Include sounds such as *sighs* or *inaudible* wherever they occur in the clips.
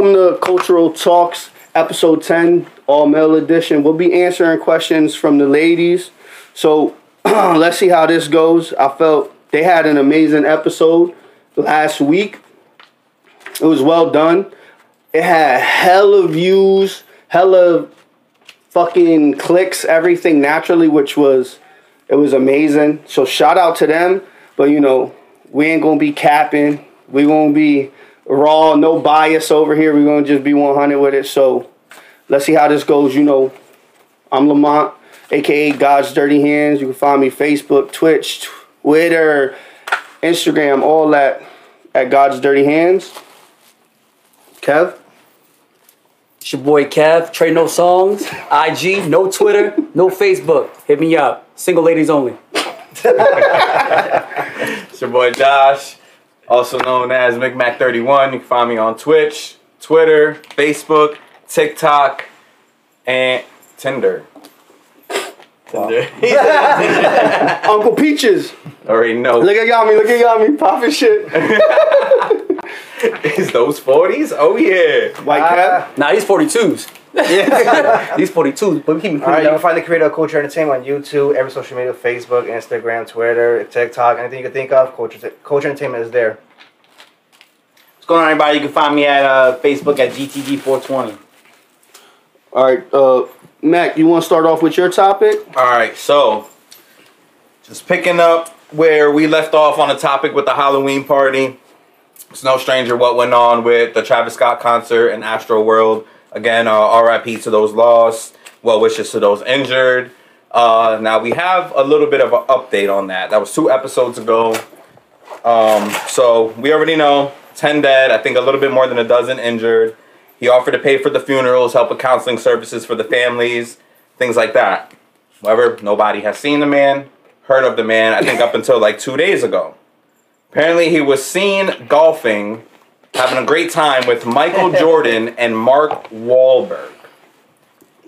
Welcome to Cultural Talks, episode 10, all male edition. We'll be answering questions from the ladies. So *clears throat* let's see how this goes. I felt they had an amazing episode last week. It was well done. It had hella views, hella fucking clicks, everything naturally, which was it was amazing. So shout out to them. But you know, we ain't gonna be capping. We gonna be raw, no bias over here. We're gonna just be 100 with it. So let's see how this goes. You know, I'm Lamont, aka God's Dirty Hands. You can find me Facebook, Twitch, Twitter, Instagram, all that at God's Dirty Hands. Kev. It's your boy Kev, Trade No Songs, IG, no Twitter, no Facebook. Hit me up. Single ladies only. *laughs* It's your boy Josh, also known as McMac31. You can find me on Twitch, Twitter, Facebook, TikTok, and Tinder. Tinder. *laughs* *laughs* Uncle Peaches. Already know. Look at got me, look at got me, popping shit. *laughs* Is those 40s? Oh yeah. White ah. cap. Nah, these 42s. *laughs* Yeah. these 42s, but we keep me All right, you can find the creator of Culture Entertainment on YouTube, every social media, Facebook, Instagram, Twitter, TikTok, anything you can think of. Culture, Culture Entertainment is there. What's going on, everybody? You can find me at uh, Facebook at GTD420. All right, uh, Mac, you want to start off with your topic? All right, so just picking up where we left off on the topic with the Halloween party. It's no stranger what went on with the Travis Scott concert and Astroworld. Again, uh, RIP to those lost. Well wishes to those injured. Uh, now we have a little bit of an update on that. That was two episodes ago. Um, so we already know 10 dead. I think a little bit more than a dozen injured. He offered to pay for the funerals, help with counseling services for the families, things like that. However, nobody has seen the man, heard of the man, I think up until like two days ago. Apparently, he was seen golfing, having a great time with Michael *laughs* Jordan and Mark Wahlberg.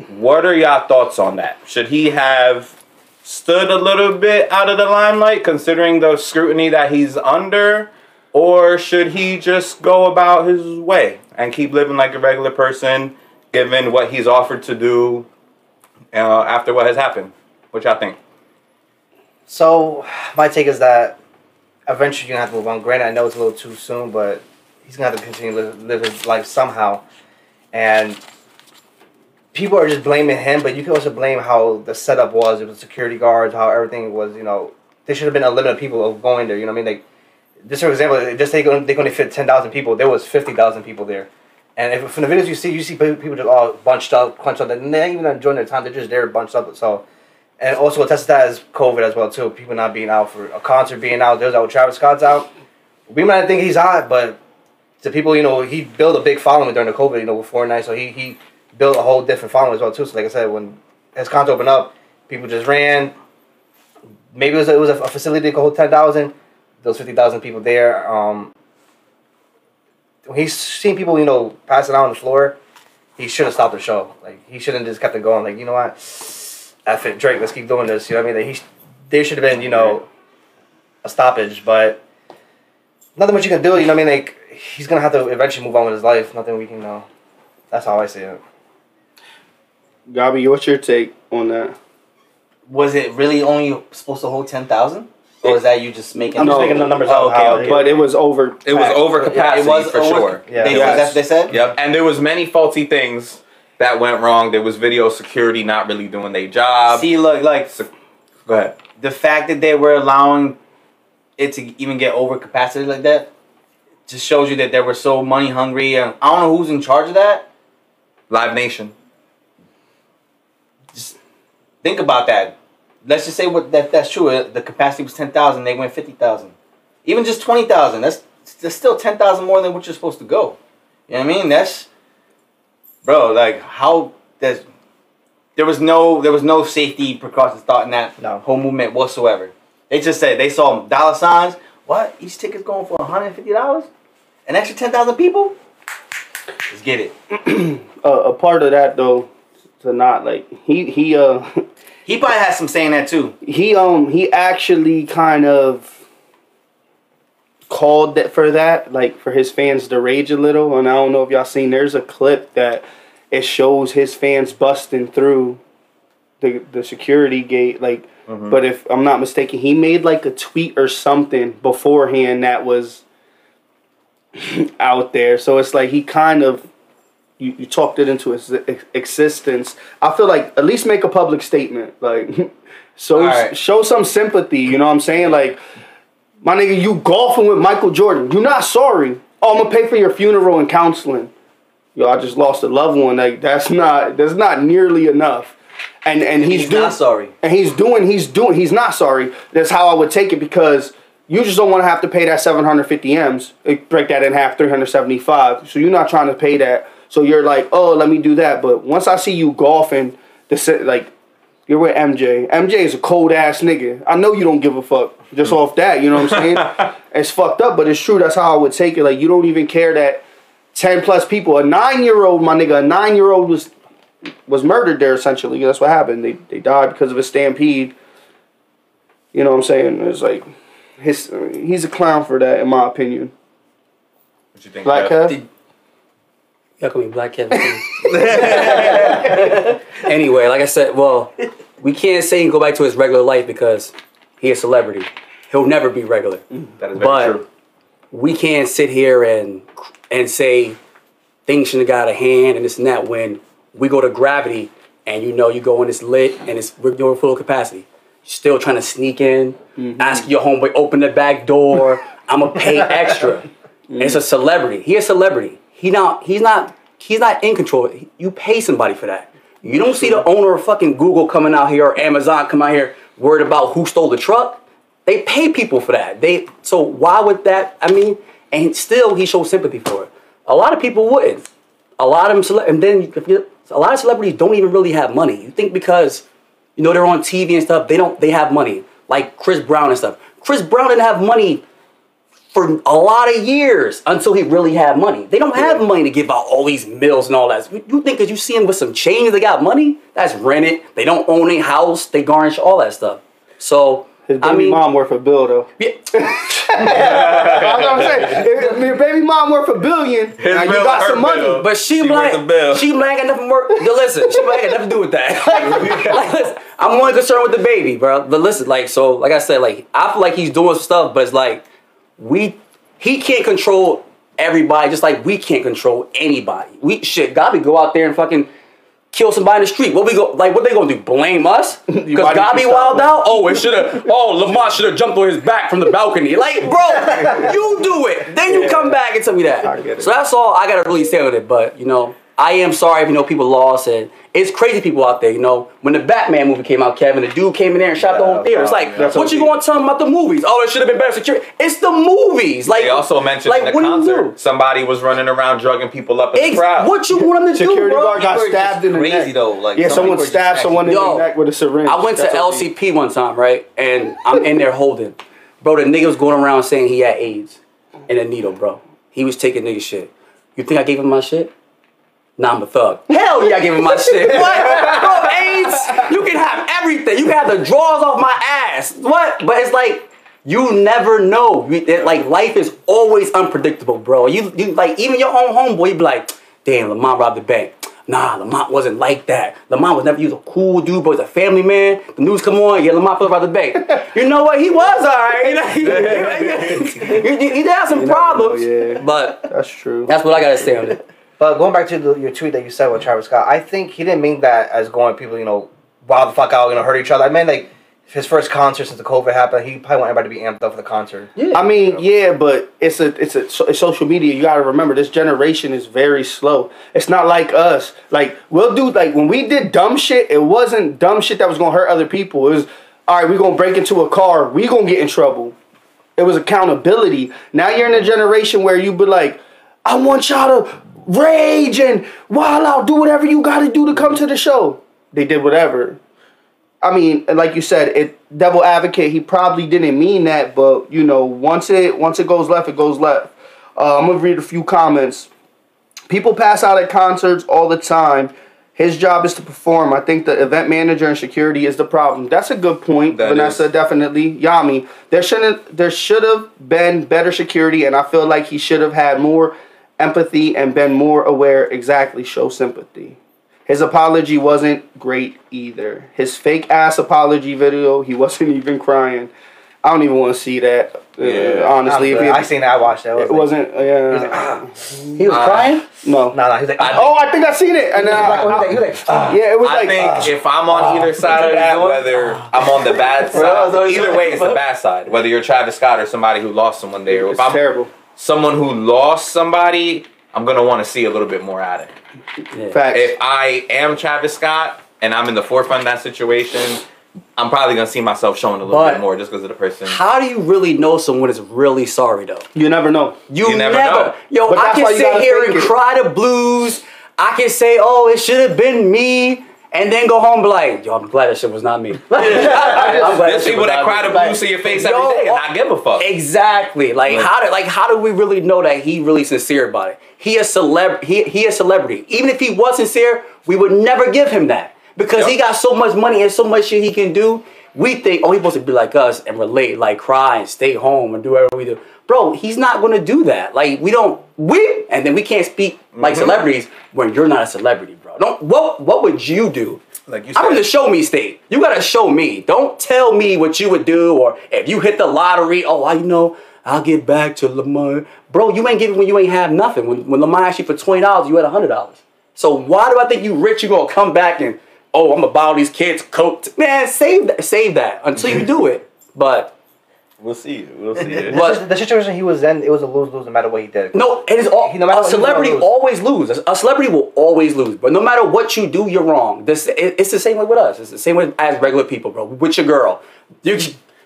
What are y'all thoughts on that? Should he have stood a little bit out of the limelight considering the scrutiny that he's under? Or should he just go about his way and keep living like a regular person given what he's offered to do uh, after what has happened? What y'all think? So, my take is that eventually you're to have to move on. Granted, I know it's a little too soon, but he's to have to continue to live, live his life somehow. And people are just blaming him, but you can also blame how the setup was. It was security guards, how everything was, you know, there should have been a limit of people of going there. You know what I mean? Like, just for example, just say they only fit 10,000 people. There was 50,000 people there. And if from the videos you see, you see people just all bunched up, crunched up. And they're not even enjoying their time. They're just there bunched up. So, and also attest to that is COVID as well too. People not being out for a concert, being out. There's out. Travis Scott's out. We might think he's hot, but to people, you know, he built a big following during the COVID. You know, with Fortnite, so he he built a whole different following as well too. So like I said, when his concert opened up, people just ran. Maybe it was a, it was a facility that could hold ten thousand. Those fifty thousand people there. Um, when he's seen people, you know, passing out on the floor, he should have stopped the show. Like he shouldn't just kept it going. Like you know what, F it, Drake, let's keep doing this. You know what I mean? Like, he, there should have been, you know, a stoppage, but nothing much you can do. You know what I mean? Like he's gonna have to eventually move on with his life. Nothing we can know. That's how I see it. Gabi, what's your take on that? Was it really only supposed to hold 10,000? Or is that you just making I'm just No. making the numbers Oh, up. okay, okay. But it was over. It was over Yeah, capacity it was for over- sure. Yeah. They, Yes. That's what they said? Yep. And there was many faulty things that went wrong. There was video security not really doing their job. See, look, like, Go ahead. the fact that they were allowing it to even get over capacity like that just shows you that they were so money hungry. And I don't know who's in charge of that. Live Nation. Just think about that. Let's just say what that that's true. uh, The capacity was ten thousand. They went fifty thousand. Even just twenty thousand. That's that's still ten thousand more than what you're supposed to go. You know what I mean? That's bro. Like how there's there was no there was no safety precautions thought in that No. whole movement whatsoever. They just said they saw dollar signs. What each ticket's going for one hundred and fifty dollars? An extra ten thousand people. Let's get it. *clears throat* Uh, a part of that though, to not like he he uh *laughs* He probably has some saying that too. he um he actually kind of called that for that, like for his fans to rage a little. And I don't know if y'all seen. There's a clip that it shows his fans busting through the the security gate. Like, Mm-hmm. but if I'm not mistaken, he made like a tweet or something beforehand that was out there. So it's like he kind of you, you talked it into its existence. I feel like at least make a public statement, like *laughs* so Alright. show some sympathy. You know what I'm saying? Like my nigga, you golfing with Michael Jordan. You're not sorry. Oh, I'm gonna pay for your funeral and counseling. Yo, I just lost a loved one. Like that's not that's not nearly enough. And and he's, He's doing not sorry. and he's doing he's doing he's not sorry. That's how I would take it because you just don't want to have to pay that 750 m's. Break that in half, 375. So you're not trying to pay that. So you're like, oh, let me do that. But once I see you golfing, the se- like you're with MJ. MJ is a cold ass nigga. I know you don't give a fuck just hmm. off that. You know what I'm saying? *laughs* it's fucked up, but it's true. That's how I would take it. Like you don't even care that 10 plus people, a nine year old, my nigga, a nine year old was was murdered there essentially. That's what happened. They they died because of a stampede. You know what I'm saying? It's like his he's a clown for that in my opinion. What you think? Black Kev? Kev? Y'all call me Black Kevin. *laughs* anyway, like I said, well, we can't say and go back to his regular life because he a celebrity. He'll never be regular. That is very But true. we can't sit here and and say things shouldn't have got out of hand and this and that when we go to gravity and you know you go in it's lit and it's we're doing full capacity. You're still trying to sneak in, mm-hmm. ask your homeboy open the back door. I'ma pay *laughs* extra. And It's a celebrity. He a celebrity. He not he's not he's not in control. You pay somebody for that. You don't see the owner of fucking Google coming out here or Amazon come out here worried about who stole the truck. They pay people for that. They so why would that? I mean, and still he shows sympathy for it. A lot of people wouldn't. A lot of them, and then you, a lot of celebrities don't even really have money. You think because you know they're on TV and stuff, they don't. They have money like Chris Brown and stuff. Chris Brown didn't have money for a lot of years until he really had money. They don't have money to give out all these mills and all that. You, think because you see him with some chains, they got money? That's rented. They don't own a house. They garnish all that stuff. So His baby I mean, mom worth a bill though. yeah, *laughs* That's what I'm saying. If your baby mom worth a billion, now you bill, got some money. bill. But she, She might, worth a bill. she might ain't got nothing work. Yo, listen, she might ain't got nothing to do with that. *laughs* like, like, listen, I'm only concerned with the baby, bro. But listen, like, so, like I said, like, I feel like he's doing stuff, but it's like we, he can't control everybody, just like we can't control anybody. We shit, Gabi go out there and fucking kill somebody in the street. What we go, like, what they gonna do? Blame us? Because *laughs* You might Gabi wild stop out? Oh, it should have. Oh, Lamont should have jumped on his back from the balcony. Like, bro, *laughs* you do it. Then you come back and tell me that. I get it. So that's all I gotta really say with it. But you know, I am sorry if you know people lost and it's crazy people out there. You know, when the Batman movie came out, Kevin, the dude came in there and shot the whole theater. It's like, that's what you gonna tell them about the movies? Oh, it should have been better security. It's the movies. Like They also mentioned like, in the what do you concert somebody was running around drugging people up in Ex- the crowd. what you want them to Security do, bro? guard got People are stabbed just in the crazy neck. though. Like Yeah, some someone people are just stabbed someone in Yo, the neck with a syringe. I went to That's OD. LCP one time, right? And I'm in there holding. Bro, the nigga was going around saying he had AIDS and a needle, bro. He was taking nigga shit. You think I gave him my shit? Nah, I'm a thug. Hell yeah, I gave him my *laughs* shit. What? Bro, AIDS, you can have everything. You can have the drawers off my ass. What? But it's like, you never know. You- it- Like, life is always unpredictable, bro. You, you like, even your own homeboy, you be like, damn, Lamont robbed the bank. Nah, Lamont wasn't like that. Lamont was never, he was a cool dude, but he's a family man. The news come on, yeah, Lamont fell the bank. *laughs* You know what? He was alright. *laughs* You know, he, he, he, he had some never know, problems. yeah. But That's true. that's what I gotta say on it. But going back to the, your tweet that you said with Travis Scott, I think he didn't mean that as going people, you know, wild the fuck out, you know, hurt each other. I meant like his first concert since the COVID happened. He probably want everybody to be amped up for the concert. Yeah, I mean, yeah, but it's a it's a so, it's social media. You got to remember this generation is very slow. It's not like us. Like we'll do like when we did dumb shit. It wasn't dumb shit that was gonna hurt other people. It was all right. We gonna break into a car. We gonna get in trouble. It was accountability. Now you're in a generation where you be like, I want y'all to rage and wild out, do whatever you got to do to come to the show. They did whatever. I mean, like you said, it devil advocate. He probably didn't mean that, but you know, once it once it goes left, it goes left. Uh, I'm gonna read a few comments. People pass out at concerts all the time. His job is to perform. I think the event manager and security is the problem. That's a good point, That Vanessa. is. Definitely, Yami. There shouldn't. There should have been better security, and I feel like he should have had more empathy and been more aware. Exactly, show sympathy. His apology wasn't great either. His fake ass apology video, he *laughs* wasn't even crying. I don't even want to see that. uh, honestly, if I seen that. I watched that. it wasn't. Uh, yeah, He was crying. no. No, no. He's like, I- Oh, I think I seen it. And then I, He was like, he was like, ah. yeah, it was I like think uh, if I'm on either side of that, whether I'm on the bad *laughs* side, so- either way, it's the bad side. Whether you're Travis Scott or somebody who lost someone there, if it's I'm terrible. Someone who lost somebody, I'm gonna want to see a little bit more at it. Yeah. Facts. If I am Travis Scott and I'm in the forefront of that situation, I'm probably gonna see myself showing a little But- bit more just because of the person. How do you really know someone is really sorry though? you never know. You, You never, never know. Yo, But I can sit here and it. cry the blues. I can say, oh, it should have been me. And then go home and be like, yo, I'm glad that shit was not me. *laughs* *laughs* I'm glad There's people that cry the blues to your face yo, every day and oh, not give a fuck. Exactly. Like Like- how do like how do we really know that he really sincere about it? He a celeb he he a celebrity. Even if he was sincere, we would never give him that. Because he got so much money and so much shit he can do. We think, oh, he's supposed to be like us and relate, like cry and stay home and do whatever we do. Bro, he's not gonna do that. Like we don't we and then we can't speak like mm-hmm. celebrities when you're not a celebrity, bro. Don't what what would you do? Like you said, I'm in the show me state. You gotta show me. Don't tell me what you would do or if you hit the lottery. Oh, I know. I'll get back to Lamar. Bro, you ain't giving when you ain't have nothing. When when Lamar asked you for twenty dollars, you had hundred dollars. So why do I think you rich? You gonna come back and oh, I'm gonna buy all these kids coat. Man, save that. Save that until you do it. But We'll see. We'll see. The, What? the situation he was in, it was a lose lose no matter what he did. no, it is all. No matter a what, celebrity lose. always lose. A celebrity will always lose. But no matter what you do, you're wrong. This it- it's the same way with us. It's the same way as regular people, bro. With your girl, you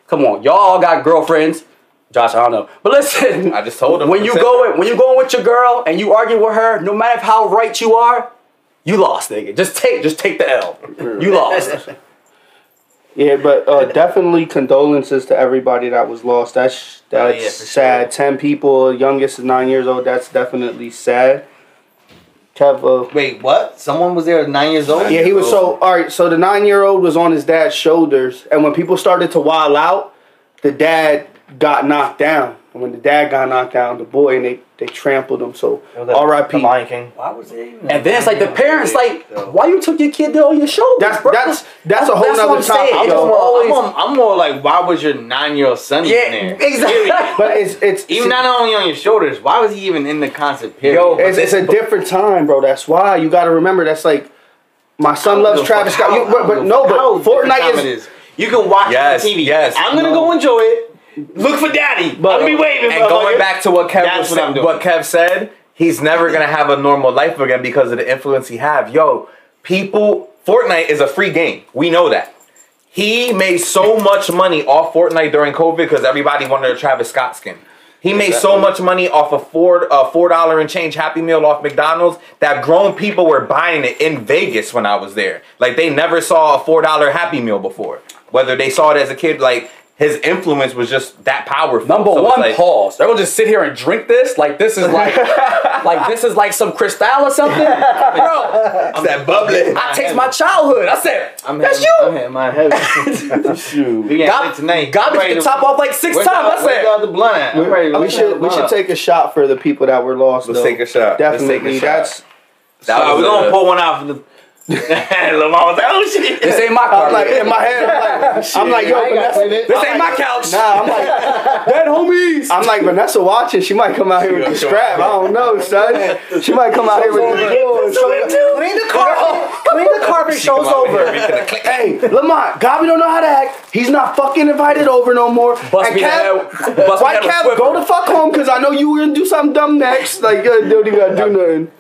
come on. Y'all got girlfriends. Josh, I don't know, but listen. I just told him. when you Listen. go when you going with your girl and you argue with her, no matter how right you are, you lost, nigga. Just take just take the L. You lost. *laughs* Yeah, but uh, definitely condolences to everybody that was lost. That's that's Oh, yeah, sad. sure. Ten people, youngest is nine years old. That's definitely sad. Kev, uh, Wait, what? Someone was there nine years old? yeah, he was so all right. So the nine year old was on his dad's shoulders, and when people started to wild out, the dad got knocked down. And when the dad got knocked down, the boy and they they trampled him. So It was the- R.I.P. The Lion King. Why was it even? And then it's like the parents like, why you took your kid there on your shoulders? That's bro? that's that's a whole That's what nother I'm saying. topic. It yo. just I'm, always- more, I'm more like, why was your nine year old son Yeah, even there? exactly. But it's it's Even not only on your shoulders, why was he even in the concert? Period. Yo, It's, it's a different time, bro. That's why you got to remember. That's like my son loves Travis Scott. how- You, but, but no, fuck but Fortnite time is. You can watch Yes, it on TV. yes. I'm gonna No. go enjoy it. Look for daddy. But- I'll be waving. And going back to what Kev was what I'm sa- doing. what Kev said, he's never gonna have a normal life again because of the influence he have. Yo, people, Fortnite is a free game. We know that. He made so *laughs* much money off Fortnite during COVID because everybody wanted a Travis Scott skin. He made so much money off a four uh, four dollar and change Happy Meal off McDonald's that grown people were buying it in Vegas when I was there. Like they never saw a four dollar Happy Meal before. Whether they saw it as a kid, like his influence was just that powerful. Number So one, like- pause. They're gonna just sit here and drink this like this is like *laughs* like this is like some crystal or something, bro. *laughs* It's that bubbly. I taste my childhood. I said, I'm that's hitting, I'm you. hitting my head. *laughs* Shoot. We got Got, it tonight. got I'm me the to- top off like six times. the, I where's the said, other blunt at? I'm ready to- we where's should we should take a shot for the people that were lost. Let's though. take a shot. Let's take a Definitely, shot. that's. That was we're gonna pull one out for the. *laughs* Lamar was like, oh shit. this ain't my I'm like in my head. I'm like, *laughs* I'm like yo, I ain't got Vanessa. clean it. this ain't my couch. Nah, I'm like, *laughs* Dead homies. I'm like Vanessa watching. She might come out here with the strap. I don't know, son. She might come out here with the. Clean the carpet. Clean the carpet. Show's over. Hey, Lamont, Gabi don't know how to act. He's not fucking invited over no more. Bust and me Kev, that- bust White that with Kev, Swiffer. go the fuck home because I know you were gonna do something dumb next. Like, uh, don't even gotta do nothing.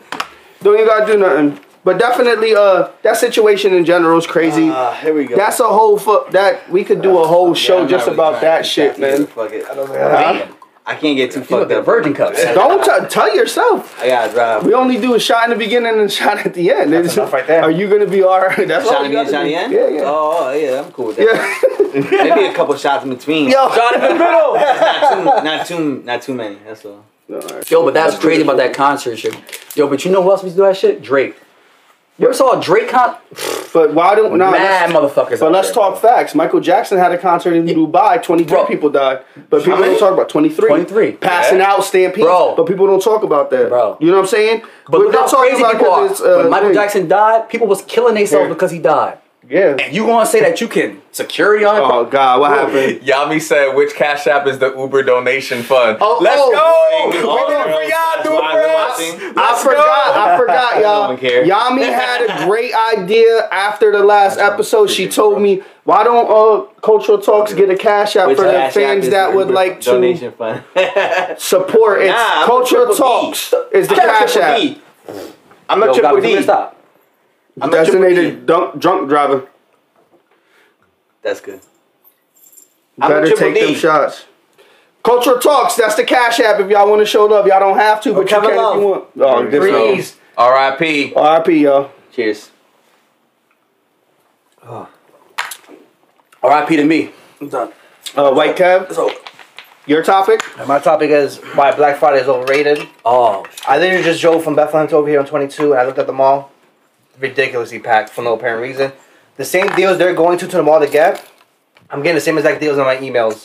Don't even gotta do nothing. But definitely, uh, that situation in general is crazy. Uh, here we go. That's a whole fu- that we could do a whole show I'm just really about that shit, keep that man. Fuck it. I don't know. I can't get too You fucked up. virgin cups. *laughs* Don't t- tell yourself. I gotta drive. We only do a shot in the beginning and a shot at the end. That's enough right there. Are you gonna be all right? *laughs* That's all Shot you me gotta shot do. end? Yeah, yeah. Oh, oh, yeah, I'm cool with that. Yeah. *laughs* Maybe a couple shots in between. Yo. Shot in the middle. Not too, not too, not too many. That's all. Yo, but that's crazy about that concert shit. Yo, but you know who else we do that shit? Drake. You ever saw a Drake con? *sighs* But why don't nah, Mad motherfuckers. But let's there, talk facts. Michael Jackson had a concert in Dubai. Twenty three people died, but people don't talk about twenty three. 23. passing out, stampede. Bro. But people don't talk about that, Bro. You know what I'm saying? But We're look not how crazy about people are. uh, when Michael. Jackson died, people was killing themselves Yeah. because he died. Yeah. And you gonna say that you can security on it? Oh God, what happened? Yami said, which Cash App is the Uber donation fund? Oh, Let's oh. go! Bring We did for y'all, do it for us. I Let's forgot. I forgot, *laughs* y'all. one. Yami had a great idea after the last episode. She told me, "Why don't uh cultural talks get a cash app Which for the fans that would Uber like to donation fund. *laughs* support?" It's Nah, I'm cultural talks is the I'm cash app. I'm a Yo, triple Gabi, come D. stop. I'm a. Designated drunk, drunk driver. That's good. I'm Better take D. them shots. Cultural talks. That's the cash app. If y'all want to show love, y'all don't have to, but you Kevin can Love. if you want. Oh, this Freeze. R.I.P. R.I.P. Y'all. Cheers. R.I.P. to me. I'm done. Uh, White Cab. So, your topic. My topic is why Black Friday is overrated. oh, I literally just drove from Bethlehem to over here on 22, and I looked at the mall. Ridiculously packed for no apparent reason. The same deals they're going to to the mall to get, I'm getting the same exact deals in my emails.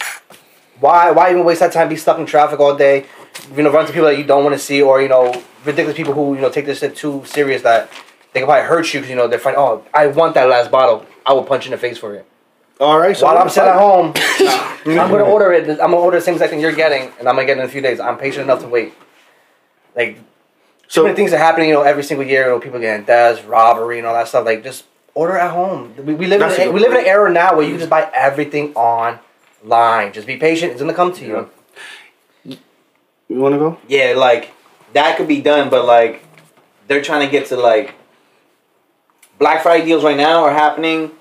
Why? Why even waste that time? Be stuck in traffic all day. You know, run to people that you don't want to see, or you know, ridiculous people who you know take this shit too serious that they can probably hurt you because you know they're find. Oh, I want that last bottle. I will punch in the face for it. All right. So While I'm sitting at home, *laughs* I'm gonna order it. I'm gonna order the same exact thing you're getting, and I'm gonna get it in a few days. I'm patient enough to wait. Like so So many things are happening, you know, every single year. You know, people getting deaths, robbery, and all that stuff. Like just order at home. We, we live That's a in good we live in an era now where you can just buy everything online. Just be patient. It's gonna come to you. you want to go? Yeah, like that could be done, but like they're trying to get to like Black Friday deals right now are happening.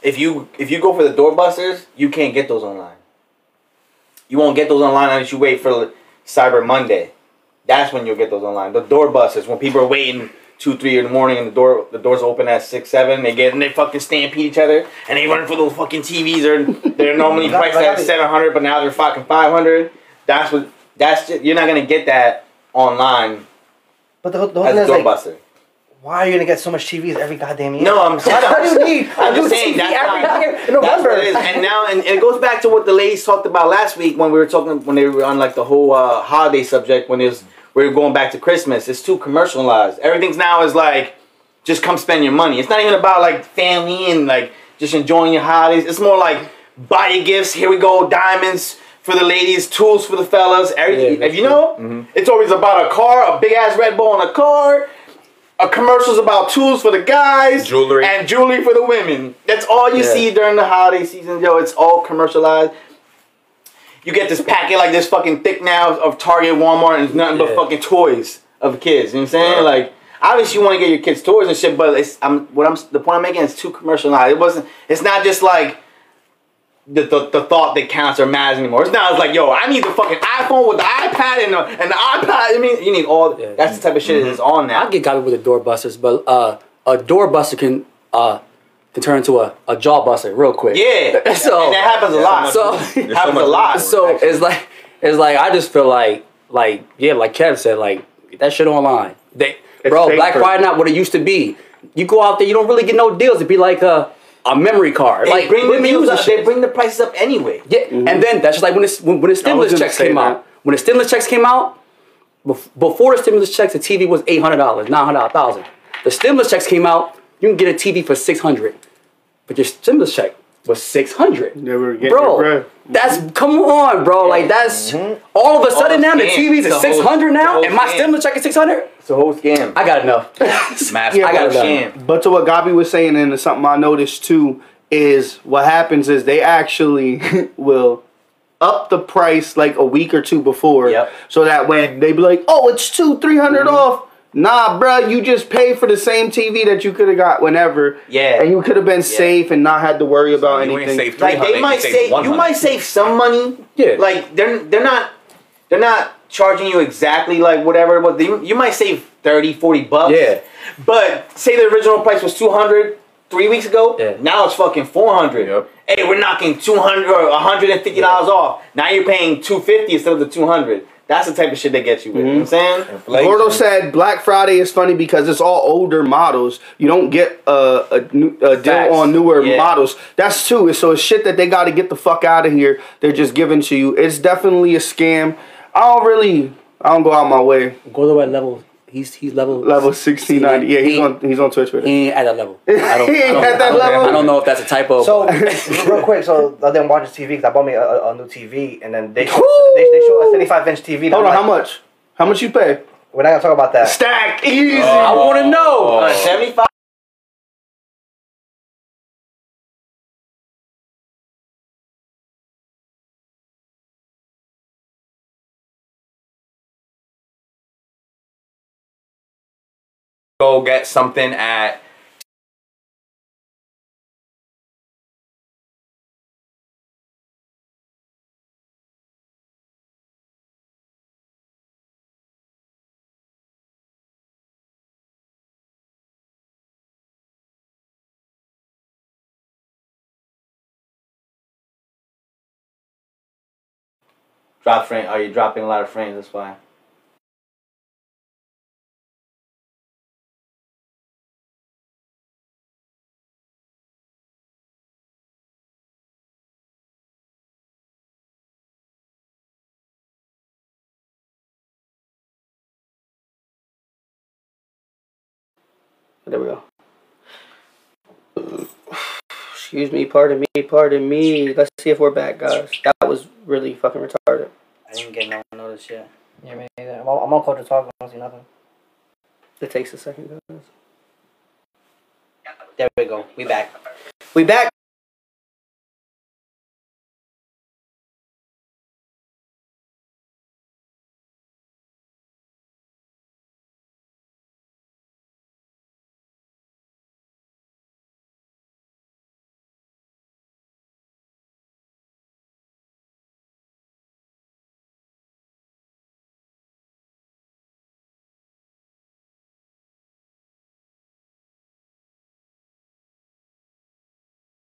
If you if you go for the doorbusters, you can't get those online. You won't get those online unless you wait for Cyber Monday. That's when you'll get those online. The door doorbusters, when people are waiting two, three in the morning and the door the doors open at six, seven, they get and they fucking stampede each other and they run for those fucking TVs. They're they're normally *laughs* priced at seven hundred, but now they're fucking five hundred. That's what that's just, you're not gonna get that online But the, the whole as thing a is like, doorbuster. Why are you gonna get so much TVs every goddamn year? No, I'm saying. How do you need? I'm a new just saying TV that's every not- year in That's November. what it is. And now, and, and it goes back to what the ladies talked about last week when we were talking when they were on like the whole uh, holiday subject when it was we were going back to Christmas. It's too commercialized. Everything's now is like just come spend your money. It's not even about like family and like just enjoying your holidays. It's more like buy your gifts. Here we go, diamonds for the ladies, tools for the fellas. Everything. Yeah, if you know, it's always about a car, a big ass Red Bull on a car. A commercials about tools for the guys, Jewelry. and jewelry for the women. That's all you Yeah. see during the holiday season, yo. It's all commercialized. You get this packet like this fucking thick now of Target, Walmart, and it's nothing but fucking toys of kids. You know what I'm saying? Yeah. Like, obviously you want to get your kids toys and shit, but it's I'm what I'm the point I'm making is too commercialized. It wasn't. It's not just like. The, the, the thought that counts or matters anymore. It's now it's like, yo, I need the fucking iPhone with the iPad and the, and the iPad. I mean, you need all. Yeah. That's the type of shit that's on now. I get got with the doorbusters, but uh, a doorbuster can uh can turn into a, a jawbuster real quick. *laughs* Yeah, So- and that happens a Yeah, lot. *laughs* so- There's happens so a lot. room for. So it's like it's like I just feel like like yeah, like Kev said, like get that shit online. They bro, safer. Black Friday not what it used to be. You go out there, you don't really get no deals. It'd be like a a memory card. They like bring the women up, they bring the prices up anyway. Yeah, and then that's just like when, it's, when, when the stimulus checks came that. out. When the stimulus checks came out, before the stimulus checks, the TV was eight hundred dollars, nine hundred thousand. The stimulus checks came out, you can get a TV for six hundred, but your stimulus check was six hundred. They were getting Bro, their bread. That's come on, bro. Like that's all of a sudden now the scam. TVs It's a are six whole- hundred now, and my whole scam. stimulus check is six hundred. It's a whole scam. I got enough. Mass *laughs* Yeah, I got but- enough. scam. But to what Gabi was saying, and something I noticed too, is what happens is they actually *laughs* will up the price like a week or two before, Yep. so that when they be like, "Oh, it's two, three Mm-hmm. off," nah, bruh, you just pay for the same TV that you could have got whenever, Yeah. and you could have been safe and not had to worry about You anything. save Like they might you save save, you might save some money. Yeah. Like they're they're not they're not charging you exactly like whatever, but they, you might save 30, 40 bucks. Yeah. But say the original price was 200 three weeks ago. Yeah. Now it's fucking 400. Yep. Hey, we're knocking 200 or 150 dollars off. Now you're paying 250 instead of the 200. That's the type of shit they get you with. You know what I'm mm-hmm. saying? Inflation. Gordo said Black Friday is funny because it's all older models. You don't get a, a, new, a deal Facts. on newer Yeah. models. That's true. So it's shit that they got to get the fuck out of here. They're just giving to you. It's definitely a scam. I don't really. I don't go out my way. Go to at level. He's he's level Level sixteen ninety. Yeah, he's he, on. He's on Twitch with it. He ain't at that level. *laughs* I don't, He ain't I don't, at that I don't- level? I don't know if that's a typo. So *laughs* real quick, so I didn't watch the TV because I bought me a, a, a new TV, and then they show, they, they show a 75 inch TV. Hold I'm on. How much? How much you pay? We're not gonna talk about that. Stack easy. I want to know. Uh, 75. Go get something at Drop frame. Are you dropping a lot of frames? That's why. There we go. Excuse me, pardon me, pardon me. Let's see if we're back, guys. That was really fucking retarded. I didn't get no notice yet. Yeah, me neither. I'm on, I'm on culture talk. I don't see nothing. It takes a second, guys. There we go. We back. We back.